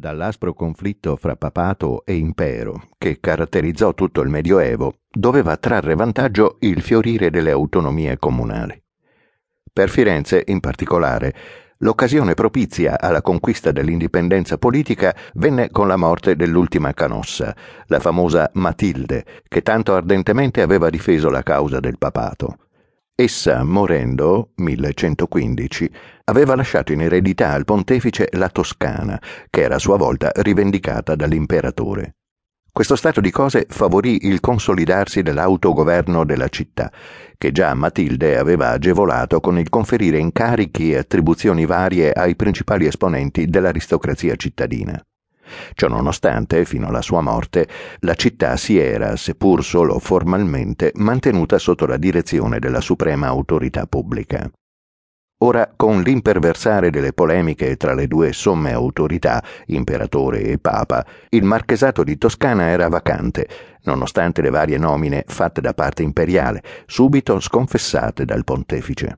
dall'aspro conflitto fra papato e impero che caratterizzò tutto il Medioevo, doveva trarre vantaggio il fiorire delle autonomie comunali. Per Firenze, in particolare, l'occasione propizia alla conquista dell'indipendenza politica venne con la morte dell'ultima canossa, la famosa Matilde, che tanto ardentemente aveva difeso la causa del papato. Essa, morendo, 1115, aveva lasciato in eredità al pontefice la Toscana, che era a sua volta rivendicata dall'imperatore. Questo stato di cose favorì il consolidarsi dell'autogoverno della città, che già Matilde aveva agevolato con il conferire incarichi e attribuzioni varie ai principali esponenti dell'aristocrazia cittadina. Ciononostante, fino alla sua morte, la città si era, seppur solo formalmente, mantenuta sotto la direzione della suprema autorità pubblica. Ora, con l'imperversare delle polemiche tra le due somme autorità, imperatore e papa, il marchesato di Toscana era vacante, nonostante le varie nomine fatte da parte imperiale, subito sconfessate dal pontefice.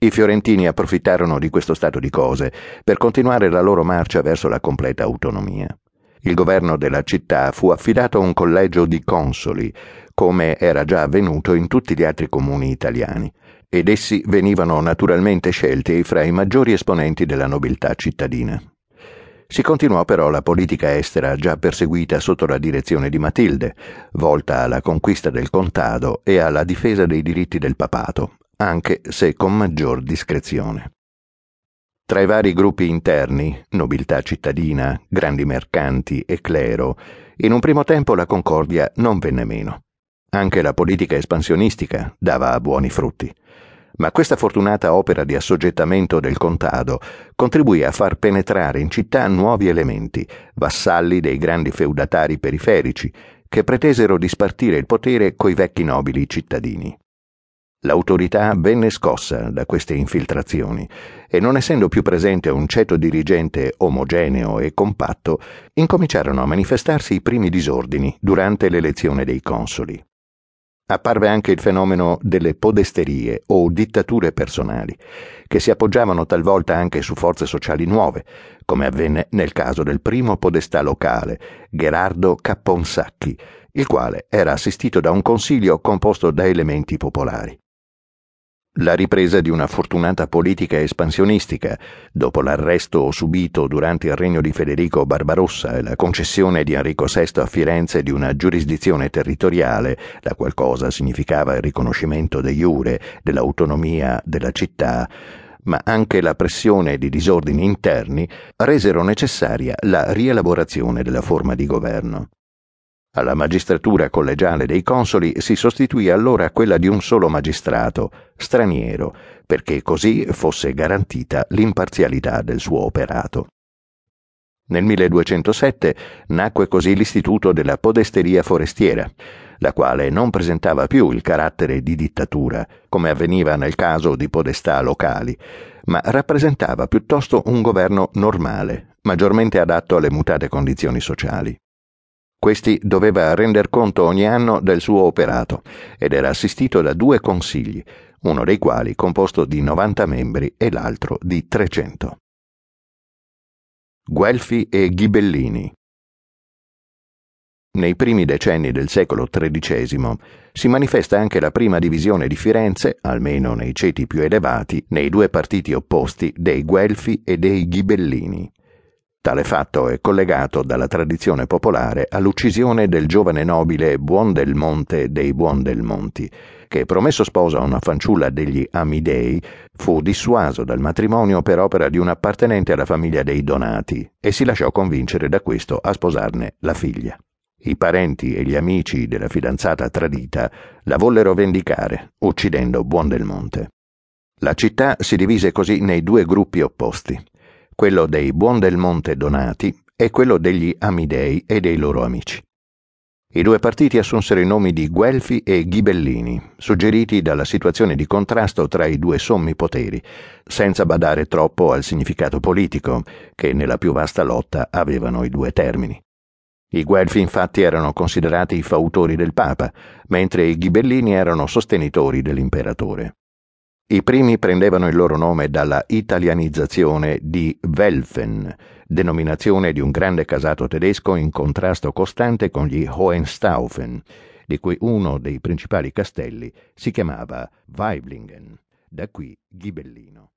I fiorentini approfittarono di questo stato di cose per continuare la loro marcia verso la completa autonomia. Il governo della città fu affidato a un collegio di consoli, come era già avvenuto in tutti gli altri comuni italiani, ed essi venivano naturalmente scelti fra i maggiori esponenti della nobiltà cittadina. Si continuò però la politica estera già perseguita sotto la direzione di Matilde, volta alla conquista del contado e alla difesa dei diritti del papato, anche se con maggior discrezione. Tra i vari gruppi interni, nobiltà cittadina, grandi mercanti e clero, in un primo tempo la concordia non venne meno. Anche la politica espansionistica dava buoni frutti. Ma questa fortunata opera di assoggettamento del contado contribuì a far penetrare in città nuovi elementi, vassalli dei grandi feudatari periferici, che pretesero di spartire il potere coi vecchi nobili cittadini. L'autorità venne scossa da queste infiltrazioni e non essendo più presente un ceto dirigente omogeneo e compatto, incominciarono a manifestarsi i primi disordini durante l'elezione dei consoli. Apparve anche il fenomeno delle podesterie o dittature personali, che si appoggiavano talvolta anche su forze sociali nuove, come avvenne nel caso del primo podestà locale, Gerardo Capponsacchi, il quale era assistito da un consiglio composto da elementi popolari la ripresa di una fortunata politica espansionistica, dopo l'arresto subito durante il regno di Federico Barbarossa e la concessione di Enrico VI a Firenze di una giurisdizione territoriale, la qual cosa significava il riconoscimento de iure dell'autonomia della città, ma anche la pressione di disordini interni resero necessaria la rielaborazione della forma di governo. Alla magistratura collegiale dei consoli si sostituì allora quella di un solo magistrato, straniero, perché così fosse garantita l'imparzialità del suo operato. Nel 1207 nacque così l'istituto della podesteria forestiera, la quale non presentava più il carattere di dittatura, come avveniva nel caso di podestà locali, ma rappresentava piuttosto un governo normale, maggiormente adatto alle mutate condizioni sociali. Questi doveva render conto ogni anno del suo operato ed era assistito da due consigli, uno dei quali composto di 90 membri e l'altro di 300. Guelfi e Ghibellini Nei primi decenni del secolo XIII si manifesta anche la prima divisione di Firenze, almeno nei ceti più elevati, nei due partiti opposti dei Guelfi e dei Ghibellini. Tale fatto è collegato dalla tradizione popolare all'uccisione del giovane nobile Buondelmonte dei Buondelmonti, che promesso sposa a una fanciulla degli Amidei, fu dissuaso dal matrimonio per opera di un appartenente alla famiglia dei Donati e si lasciò convincere da questo a sposarne la figlia. I parenti e gli amici della fidanzata tradita la vollero vendicare, uccidendo Buondelmonte. La città si divise così nei due gruppi opposti quello dei Buondelmonte Donati e quello degli Amidei e dei loro amici. I due partiti assunsero i nomi di Guelfi e Ghibellini, suggeriti dalla situazione di contrasto tra i due sommi poteri, senza badare troppo al significato politico che nella più vasta lotta avevano i due termini. I Guelfi infatti erano considerati i fautori del Papa, mentre i Ghibellini erano sostenitori dell'imperatore. I primi prendevano il loro nome dalla italianizzazione di Welfen, denominazione di un grande casato tedesco in contrasto costante con gli Hohenstaufen, di cui uno dei principali castelli si chiamava Weiblingen, da qui Ghibellino.